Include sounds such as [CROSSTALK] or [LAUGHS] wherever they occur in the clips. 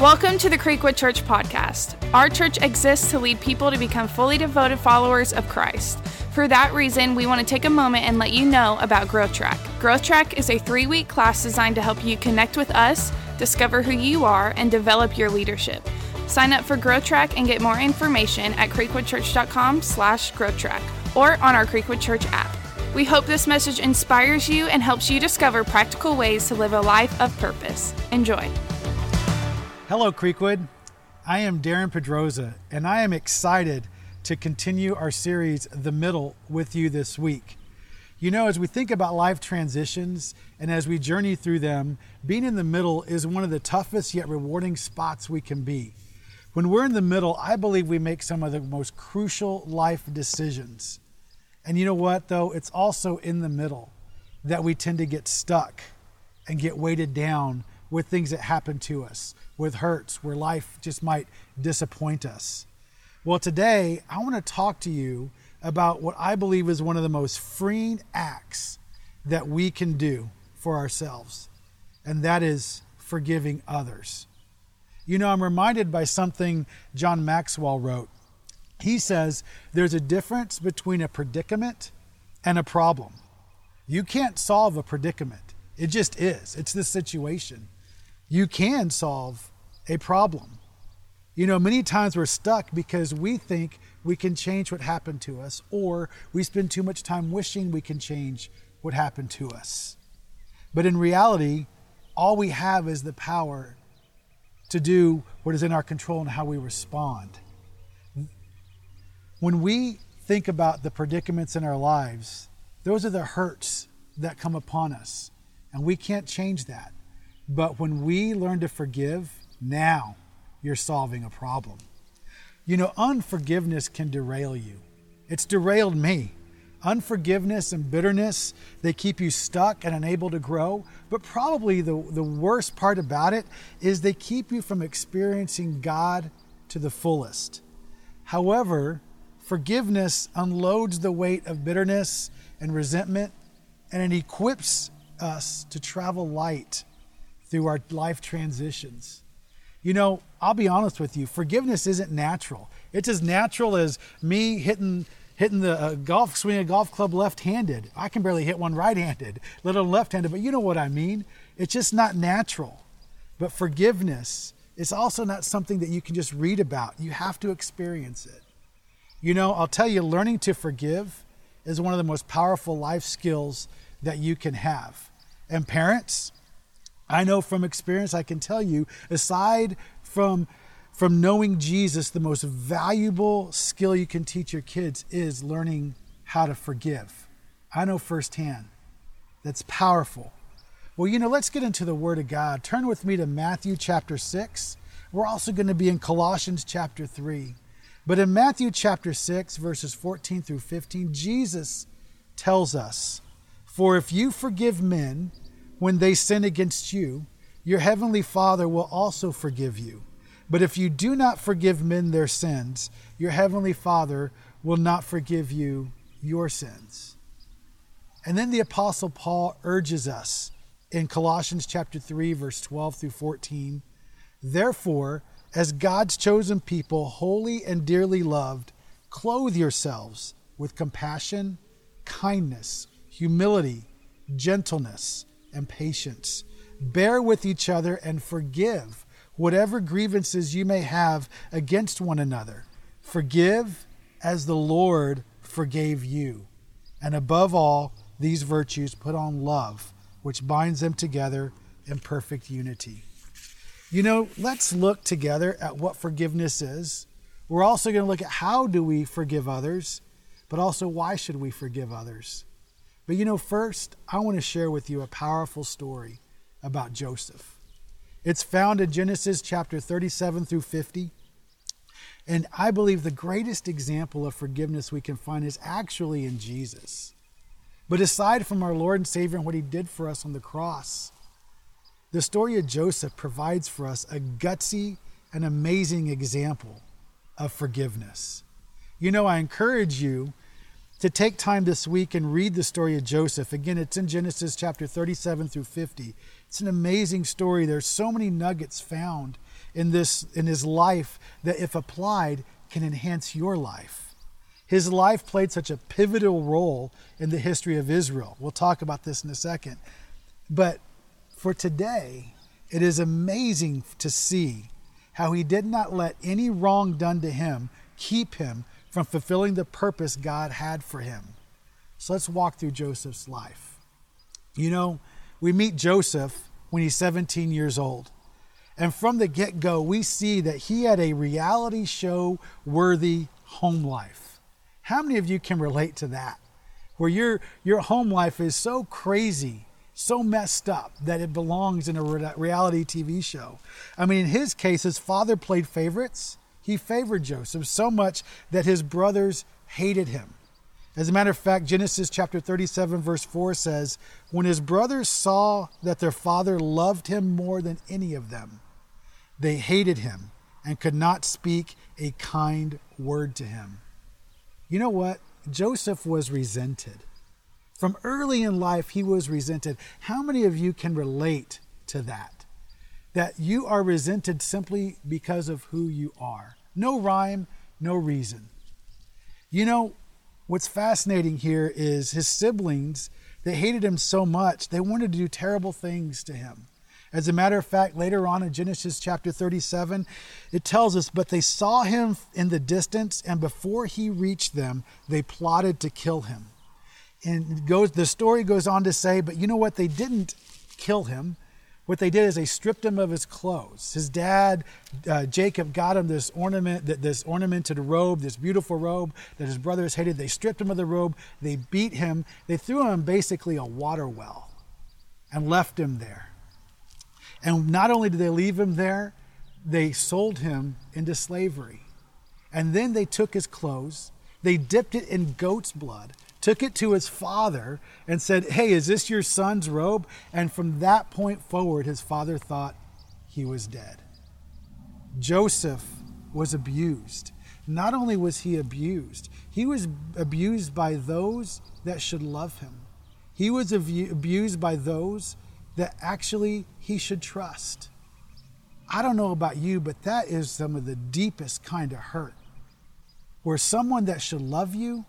Welcome to the Creekwood Church podcast. Our church exists to lead people to become fully devoted followers of Christ. For that reason, we want to take a moment and let you know about Growth Track. Growth Track is a three week class designed to help you connect with us, discover who you are, and develop your leadership. Sign up for Growth Track and get more information at creekwoodchurch.com slash growthtrack or on our Creekwood Church app. We hope this message inspires you and helps you discover practical ways to live a life of purpose. Enjoy. Hello, Creekwood. I am Darren Pedroza, and I am excited to continue our series, The Middle, with you this week. You know, as we think about life transitions and as we journey through them, being in the middle is one of the toughest yet rewarding spots we can be. When we're in the middle, I believe we make some of the most crucial life decisions. And you know what, though? It's also in the middle that we tend to get stuck and get weighted down with things that happen to us, with hurts, where life just might disappoint us. Well, today, I want to talk to you about what I believe is one of the most freeing acts that we can do for ourselves, and that is forgiving others. You know, I'm reminded by something John Maxwell wrote he says there's a difference between a predicament and a problem. You can't solve a predicament, it just is. It's the situation. You can solve a problem. You know, many times we're stuck because we think we can change what happened to us, or we spend too much time wishing we can change what happened to us. But in reality, all we have is the power to do what is in our control and how we respond. When we think about the predicaments in our lives, those are the hurts that come upon us, and we can't change that. But when we learn to forgive, now you're solving a problem. You know, unforgiveness can derail you. It's derailed me. Unforgiveness and bitterness, they keep you stuck and unable to grow. But probably the, the worst part about it is they keep you from experiencing God to the fullest. However, Forgiveness unloads the weight of bitterness and resentment, and it equips us to travel light through our life transitions. You know, I'll be honest with you, forgiveness isn't natural. It's as natural as me hitting hitting the uh, golf swing a golf club left-handed. I can barely hit one right-handed, let alone left-handed, but you know what I mean. It's just not natural. But forgiveness is also not something that you can just read about. You have to experience it. You know, I'll tell you, learning to forgive is one of the most powerful life skills that you can have. And parents, I know from experience, I can tell you, aside from from knowing Jesus, the most valuable skill you can teach your kids is learning how to forgive. I know firsthand. That's powerful. Well, you know, let's get into the Word of God. Turn with me to Matthew chapter 6. We're also going to be in Colossians chapter 3. But in Matthew chapter 6, verses 14 through 15, Jesus tells us, For if you forgive men when they sin against you, your heavenly Father will also forgive you. But if you do not forgive men their sins, your heavenly Father will not forgive you your sins. And then the apostle Paul urges us in Colossians chapter 3 verse 12 through 14, therefore as God's chosen people, holy and dearly loved, clothe yourselves with compassion, kindness, humility, gentleness, and patience. Bear with each other and forgive whatever grievances you may have against one another. Forgive as the Lord forgave you. And above all, these virtues put on love, which binds them together in perfect unity. You know, let's look together at what forgiveness is. We're also going to look at how do we forgive others, but also why should we forgive others. But you know, first, I want to share with you a powerful story about Joseph. It's found in Genesis chapter 37 through 50. And I believe the greatest example of forgiveness we can find is actually in Jesus. But aside from our Lord and Savior and what he did for us on the cross, the story of Joseph provides for us a gutsy and amazing example of forgiveness. You know, I encourage you to take time this week and read the story of Joseph. Again, it's in Genesis chapter 37 through 50. It's an amazing story. There's so many nuggets found in this in his life that if applied can enhance your life. His life played such a pivotal role in the history of Israel. We'll talk about this in a second. But for today, it is amazing to see how he did not let any wrong done to him keep him from fulfilling the purpose God had for him. So let's walk through Joseph's life. You know, we meet Joseph when he's 17 years old. And from the get go, we see that he had a reality show worthy home life. How many of you can relate to that? Where your, your home life is so crazy, so messed up that it belongs in a reality TV show. I mean, in his case, his father played favorites. He favored Joseph so much that his brothers hated him. As a matter of fact, Genesis chapter 37, verse 4 says, When his brothers saw that their father loved him more than any of them, they hated him and could not speak a kind word to him. You know what? Joseph was resented. From early in life, he was resented. How many of you can relate to that? That you are resented simply because of who you are. No rhyme, no reason. You know, what's fascinating here is his siblings, they hated him so much, they wanted to do terrible things to him. As a matter of fact, later on in Genesis chapter 37, it tells us, But they saw him in the distance, and before he reached them, they plotted to kill him. And goes, the story goes on to say, But you know what? They didn't kill him what they did is they stripped him of his clothes. His dad, uh, Jacob, got him this ornament, this ornamented robe, this beautiful robe that his brothers hated. They stripped him of the robe. They beat him. They threw him basically a water well and left him there. And not only did they leave him there, they sold him into slavery. And then they took his clothes, they dipped it in goat's blood, took it to his father and said, Hey, is this your son's robe? And from that point forward, his father thought he was dead. Joseph was abused. Not only was he abused, he was abused by those that should love him. He was abused by those that actually he should trust. I don't know about you, but that is some of the deepest kind of hurt. Where someone that should love you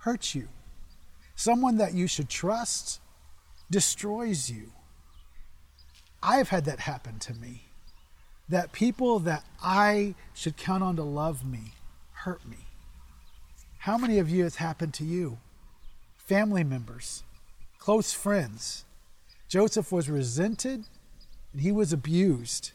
hurts you. Someone that you should trust destroys you. I've had that happen to me. That people that I should count on to love me hurt me. How many of you has happened to you? Family members, close friends. Joseph was resented and he was abused.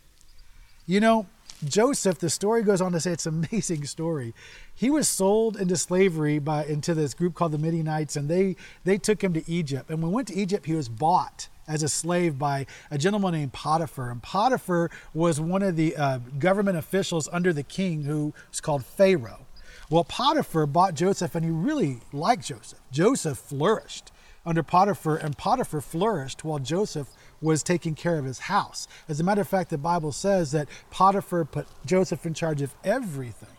You know, Joseph, the story goes on to say it's an amazing story. He was sold into slavery by into this group called the Midianites, and they they took him to Egypt. And when we went to Egypt, he was bought as a slave by a gentleman named Potiphar. And Potiphar was one of the uh, government officials under the king who was called Pharaoh. Well, Potiphar bought Joseph, and he really liked Joseph. Joseph flourished under Potiphar, and Potiphar flourished while Joseph was taking care of his house. As a matter of fact, the Bible says that Potiphar put Joseph in charge of everything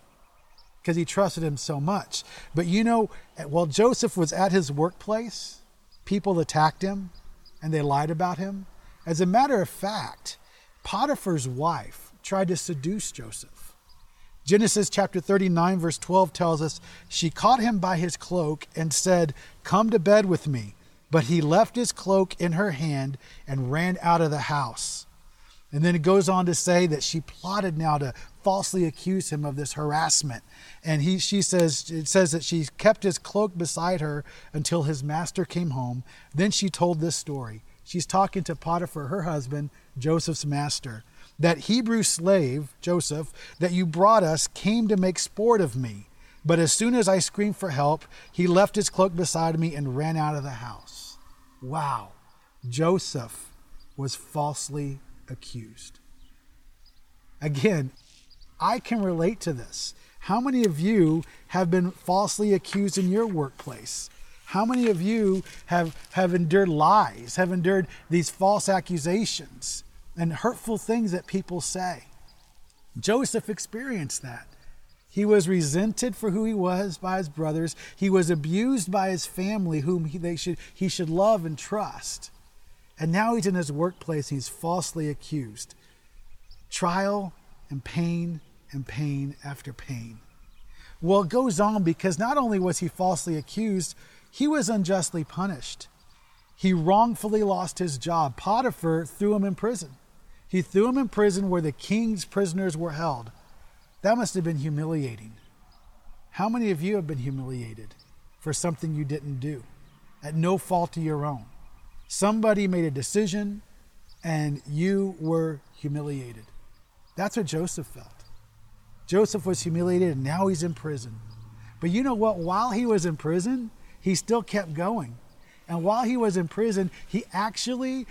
because he trusted him so much. But you know, while Joseph was at his workplace, people attacked him and they lied about him. As a matter of fact, Potiphar's wife tried to seduce Joseph. Genesis chapter 39, verse 12 tells us she caught him by his cloak and said, Come to bed with me. But he left his cloak in her hand and ran out of the house. And then it goes on to say that she plotted now to falsely accuse him of this harassment. And he, she says, it says that she kept his cloak beside her until his master came home. Then she told this story. She's talking to Potiphar, her husband, Joseph's master. That Hebrew slave, Joseph, that you brought us came to make sport of me. But as soon as I screamed for help, he left his cloak beside me and ran out of the house. Wow. Joseph was falsely accused. Again, I can relate to this. How many of you have been falsely accused in your workplace? How many of you have, have endured lies, have endured these false accusations and hurtful things that people say? Joseph experienced that. He was resented for who he was by his brothers. He was abused by his family, whom he, they should, he should love and trust. And now he's in his workplace, and he's falsely accused. Trial and pain and pain after pain. Well, it goes on because not only was he falsely accused, he was unjustly punished. He wrongfully lost his job. Potiphar threw him in prison. He threw him in prison where the king's prisoners were held. That must have been humiliating. How many of you have been humiliated for something you didn't do at no fault of your own? Somebody made a decision and you were humiliated. That's what Joseph felt. Joseph was humiliated and now he's in prison. But you know what? While he was in prison, he still kept going. And while he was in prison, he actually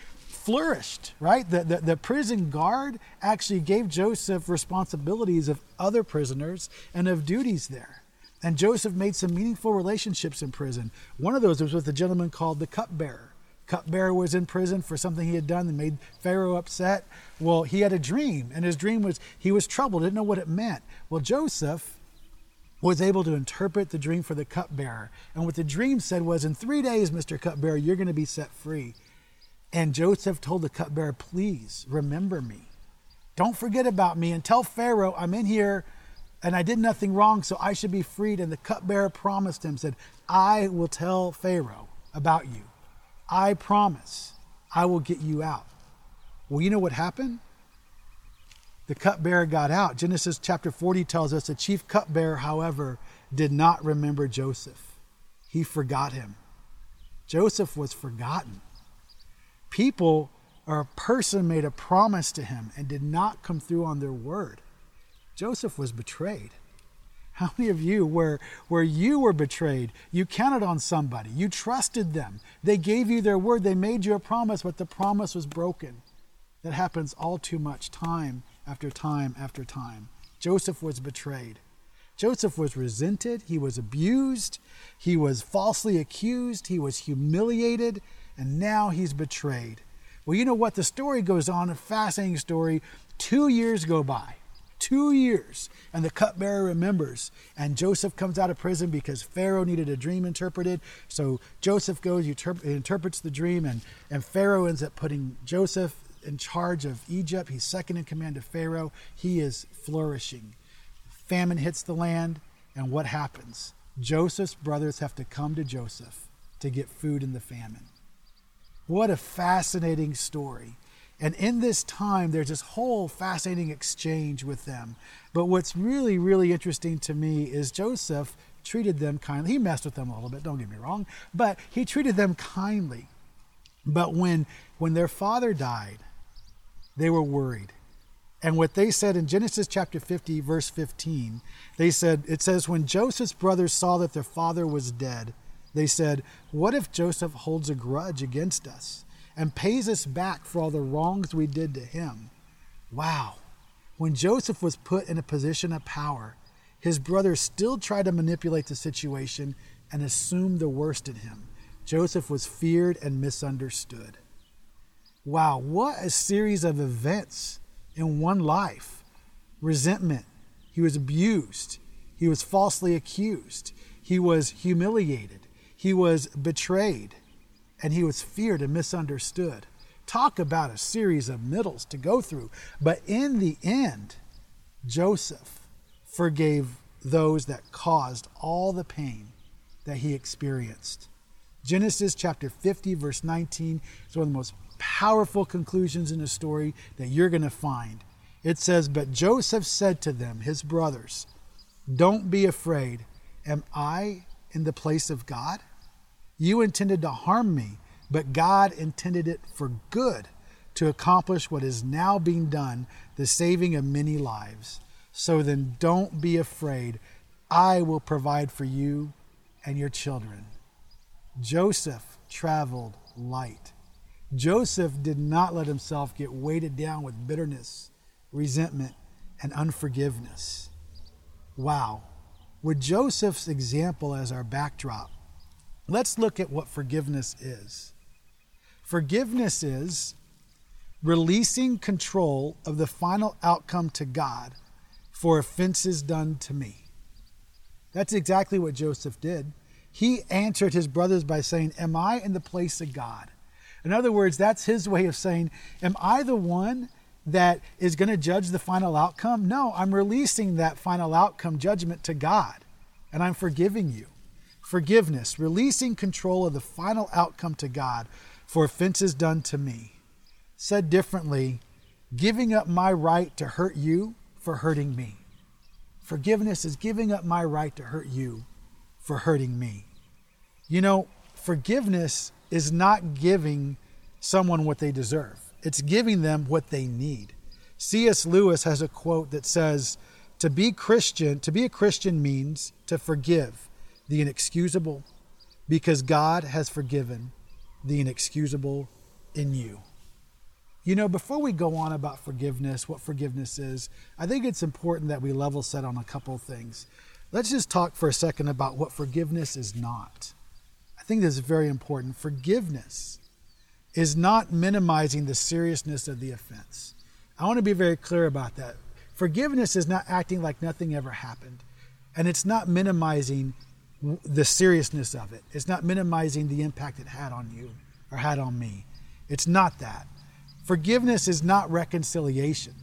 flourished, right? The, the, the, prison guard actually gave Joseph responsibilities of other prisoners and of duties there. And Joseph made some meaningful relationships in prison. One of those was with a gentleman called the cupbearer. Cupbearer was in prison for something he had done that made Pharaoh upset. Well, he had a dream, and his dream was he was troubled, didn't know what it meant. Well, Joseph was able to interpret the dream for the cupbearer. And what the dream said was, In three days, Mr. Cupbearer, you're going to be set free. And Joseph told the cupbearer, Please remember me. Don't forget about me and tell Pharaoh I'm in here and I did nothing wrong, so I should be freed. And the cupbearer promised him, said, I will tell Pharaoh about you. I promise I will get you out. Well, you know what happened? The cupbearer got out. Genesis chapter 40 tells us the chief cupbearer, however, did not remember Joseph. He forgot him. Joseph was forgotten people or a person made a promise to him and did not come through on their word. Joseph was betrayed. How many of you, where, where you were betrayed, you counted on somebody, you trusted them, they gave you their word, they made you a promise, but the promise was broken? That happens all too much, time after time after time. Joseph was betrayed. Joseph was resented, he was abused, he was falsely accused, he was humiliated, and now he's betrayed. Well, you know what? The story goes on, a fascinating story. Two years go by. Two years. And the cupbearer remembers. And Joseph comes out of prison because Pharaoh needed a dream interpreted. So Joseph goes, interprets the dream, and, and Pharaoh ends up putting Joseph in charge of Egypt. He's second in command to Pharaoh. He is flourishing. Famine hits the land, and what happens? Joseph's brothers have to come to Joseph to get food in the famine. What a fascinating story. And in this time, there's this whole fascinating exchange with them. But what's really, really interesting to me is Joseph treated them kindly. He messed with them a little bit, don't get me wrong, but he treated them kindly. But when, when their father died, they were worried. And what they said in Genesis chapter 50, verse 15, they said, it says, When Joseph's brothers saw that their father was dead, they said, What if Joseph holds a grudge against us and pays us back for all the wrongs we did to him? Wow. When Joseph was put in a position of power, his brothers still tried to manipulate the situation and assume the worst in him. Joseph was feared and misunderstood. Wow, what a series of events in one life. Resentment. He was abused. He was falsely accused. He was humiliated. He was betrayed and he was feared and misunderstood. Talk about a series of middles to go through. But in the end, Joseph forgave those that caused all the pain that he experienced. Genesis chapter 50, verse 19 is one of the most powerful conclusions in the story that you're going to find. It says, But Joseph said to them, his brothers, Don't be afraid. Am I in the place of God? You intended to harm me, but God intended it for good to accomplish what is now being done, the saving of many lives. So then don't be afraid. I will provide for you and your children. Joseph traveled light. Joseph did not let himself get weighted down with bitterness, resentment, and unforgiveness. Wow. With Joseph's example as our backdrop, Let's look at what forgiveness is. Forgiveness is releasing control of the final outcome to God for offenses done to me. That's exactly what Joseph did. He answered his brothers by saying, Am I in the place of God? In other words, that's his way of saying, Am I the one that is going to judge the final outcome? No, I'm releasing that final outcome judgment to God and I'm forgiving you. Forgiveness, releasing control of the final outcome to God for offenses done to me. Said differently, giving up my right to hurt you for hurting me. Forgiveness is giving up my right to hurt you for hurting me. You know, forgiveness is not giving someone what they deserve, it's giving them what they need. C.S. Lewis has a quote that says, To be Christian, to be a Christian means to forgive the inexcusable because God has forgiven the inexcusable in you. You know, before we go on about forgiveness, what forgiveness is, I think it's important that we level set on a couple things. Let's just talk for a second about what forgiveness is not. I think this is very important. Forgiveness is not minimizing the seriousness of the offense. I want to be very clear about that. Forgiveness is not acting like nothing ever happened, and it's not minimizing the seriousness of it. It's not minimizing the impact it had on you or had on me. It's not that. Forgiveness is not reconciliation.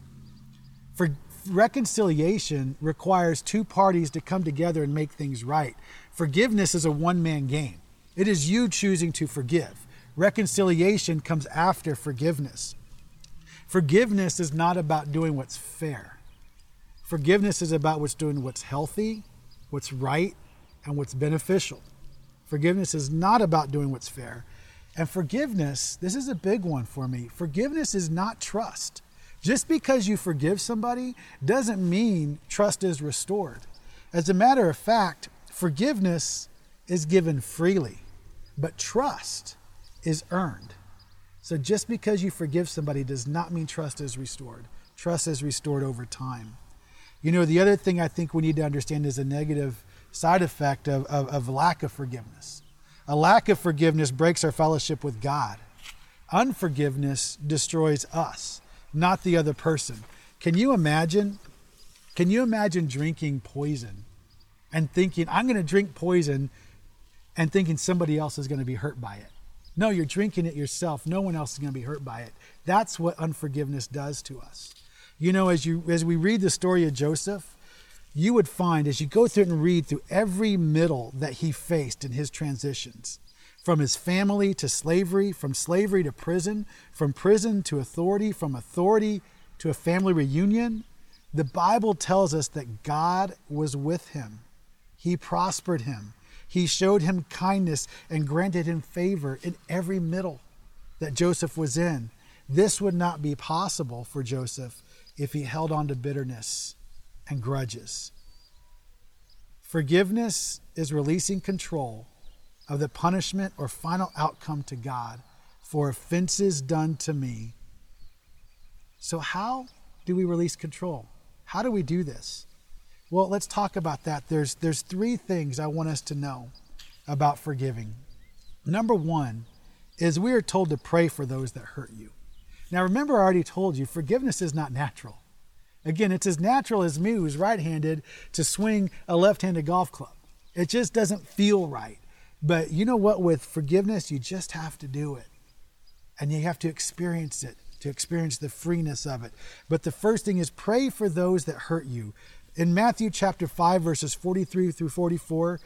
For reconciliation requires two parties to come together and make things right. Forgiveness is a one man game. It is you choosing to forgive. Reconciliation comes after forgiveness. Forgiveness is not about doing what's fair. Forgiveness is about what's doing what's healthy, what's right, and what's beneficial. Forgiveness is not about doing what's fair. And forgiveness, this is a big one for me. Forgiveness is not trust. Just because you forgive somebody doesn't mean trust is restored. As a matter of fact, forgiveness is given freely, but trust is earned. So just because you forgive somebody does not mean trust is restored. Trust is restored over time. You know, the other thing I think we need to understand is a negative side effect of, of, of lack of forgiveness. A lack of forgiveness breaks our fellowship with God. Unforgiveness destroys us, not the other person. Can you imagine? Can you imagine drinking poison and thinking, I'm going to drink poison and thinking somebody else is going to be hurt by it? No, you're drinking it yourself. No one else is going to be hurt by it. That's what unforgiveness does to us. You know, as you as we read the story of Joseph, you would find as you go through and read through every middle that he faced in his transitions from his family to slavery, from slavery to prison, from prison to authority, from authority to a family reunion. The Bible tells us that God was with him. He prospered him. He showed him kindness and granted him favor in every middle that Joseph was in. This would not be possible for Joseph if he held on to bitterness and grudges. Forgiveness is releasing control of the punishment or final outcome to God for offenses done to me. So, how do we release control? How do we do this? Well, let's talk about that. There's, there's three things I want us to know about forgiving. Number one is we are told to pray for those that hurt you. Now, remember, I already told you forgiveness is not natural. Again, it's as natural as me, who's right handed, to swing a left handed golf club. It just doesn't feel right. But you know what? With forgiveness, you just have to do it. And you have to experience it, to experience the freeness of it. But the first thing is pray for those that hurt you. In Matthew chapter 5, verses 43 through 44,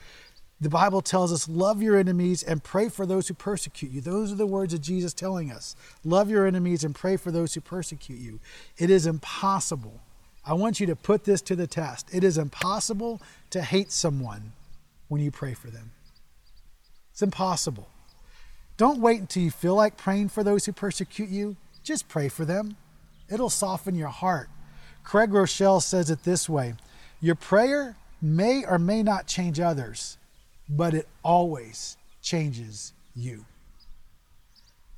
the Bible tells us, love your enemies and pray for those who persecute you. Those are the words of Jesus telling us. Love your enemies and pray for those who persecute you. It is impossible I want you to put this to the test. It is impossible to hate someone when you pray for them. It's impossible. Don't wait until you feel like praying for those who persecute you. Just pray for them. It'll soften your heart. Craig Groeschel says it this way Your prayer may or may not change others, but it always changes you.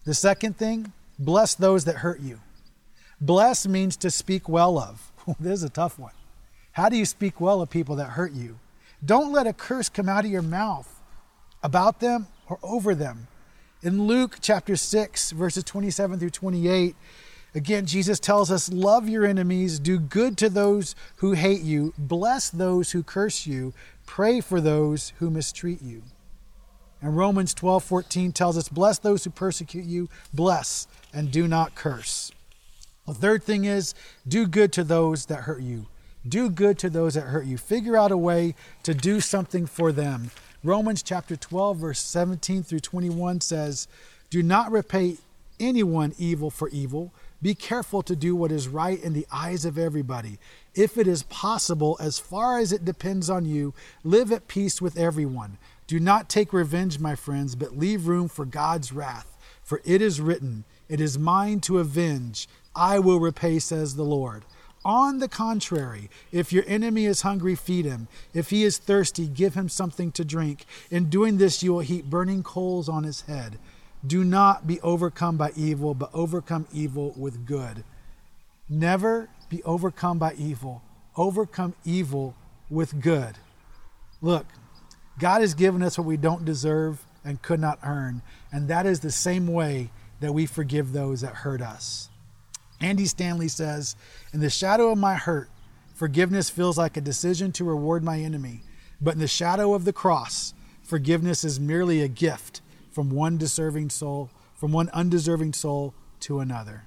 The second thing, bless those that hurt you. Bless means to speak well of. [LAUGHS] this is a tough one. How do you speak well of people that hurt you? Don't let a curse come out of your mouth about them or over them. In Luke chapter 6, verses 27 through 28, again, Jesus tells us, Love your enemies, do good to those who hate you, bless those who curse you, pray for those who mistreat you. And Romans 12, 14 tells us, Bless those who persecute you, bless and do not curse. The third thing is do good to those that hurt you. Do good to those that hurt you. Figure out a way to do something for them. Romans chapter 12, verse 17 through 21 says, Do not repay anyone evil for evil. Be careful to do what is right in the eyes of everybody. If it is possible, as far as it depends on you, live at peace with everyone. Do not take revenge, my friends, but leave room for God's wrath. For it is written, It is mine to avenge. I will repay, says the Lord. On the contrary, if your enemy is hungry, feed him. If he is thirsty, give him something to drink. In doing this, you will heap burning coals on his head. Do not be overcome by evil, but overcome evil with good. Never be overcome by evil. Overcome evil with good. Look, God has given us what we don't deserve and could not earn, and that is the same way that we forgive those that hurt us. Andy Stanley says, In the shadow of my hurt, forgiveness feels like a decision to reward my enemy. But in the shadow of the cross, forgiveness is merely a gift from one deserving soul, from one undeserving soul to another.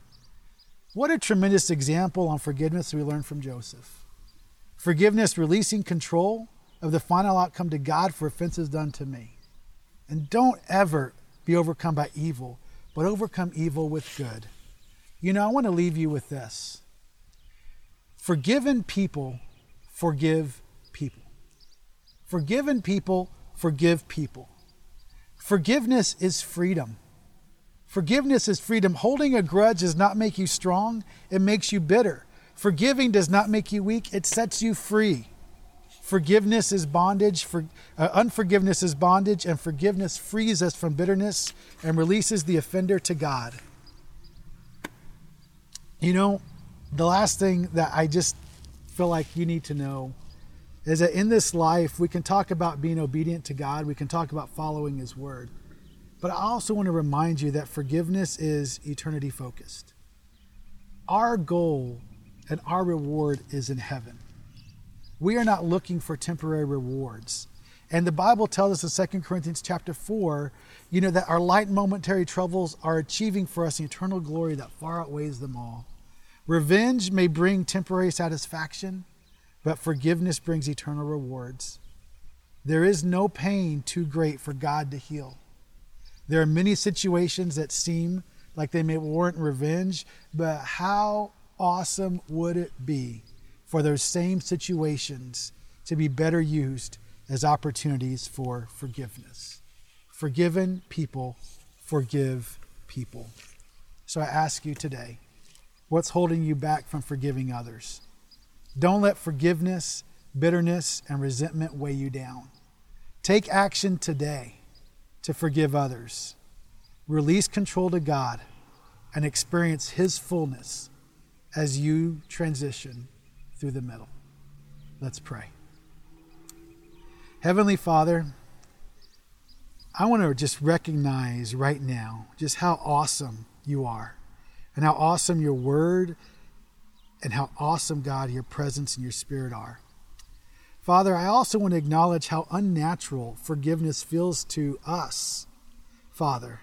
What a tremendous example on forgiveness we learn from Joseph. Forgiveness releasing control of the final outcome to God for offenses done to me. And don't ever be overcome by evil, but overcome evil with good. You know, I want to leave you with this. Forgiven people forgive people. Forgiven people forgive people. Forgiveness is freedom. Forgiveness is freedom. Holding a grudge does not make you strong, it makes you bitter. Forgiving does not make you weak, it sets you free. Forgiveness is bondage, for, uh, unforgiveness is bondage, and forgiveness frees us from bitterness and releases the offender to God. You know, the last thing that I just feel like you need to know is that in this life, we can talk about being obedient to God, we can talk about following His word. But I also want to remind you that forgiveness is eternity focused. Our goal and our reward is in heaven. We are not looking for temporary rewards. And the Bible tells us in 2 Corinthians chapter 4, you know, that our light momentary troubles are achieving for us an eternal glory that far outweighs them all. Revenge may bring temporary satisfaction, but forgiveness brings eternal rewards. There is no pain too great for God to heal. There are many situations that seem like they may warrant revenge, but how awesome would it be for those same situations to be better used as opportunities for forgiveness? Forgiven people forgive people. So I ask you today What's holding you back from forgiving others? Don't let forgiveness, bitterness, and resentment weigh you down. Take action today to forgive others. Release control to God and experience His fullness as you transition through the middle. Let's pray. Heavenly Father, I want to just recognize right now just how awesome you are and how awesome your word and how awesome, God, your presence and your spirit are. Father, I also want to acknowledge how unnatural forgiveness feels to us, Father.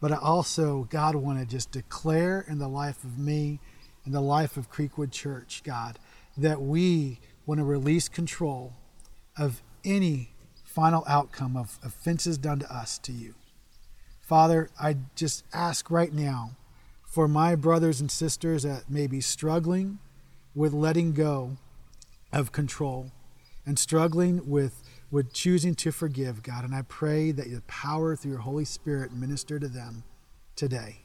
But I also, God, want to just declare in the life of me and the life of Creekwood Church, God, that we want to release control of any final outcome of offenses done to us to you. Father, I just ask right now for my brothers and sisters that may be struggling with letting go of control and struggling with, with choosing to forgive, God. And I pray that your power through your Holy Spirit minister to them today.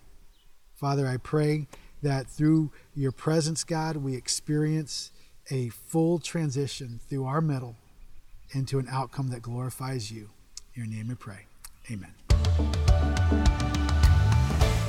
Father, I pray that through your presence, God, we experience a full transition through our middle into an outcome that glorifies you. In your name we pray. Amen.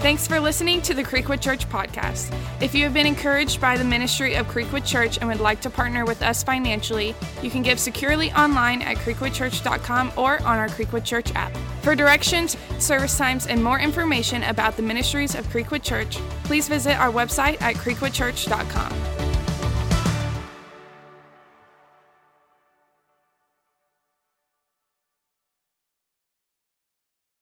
Thanks for listening to the Creekwood Church podcast. If you have been encouraged by the ministry of Creekwood Church and would like to partner with us financially, you can give securely online at creekwoodchurch.com or on our Creekwood Church app. For directions, service times, and more information about the ministries of Creekwood Church, please visit our website at creekwoodchurch.com.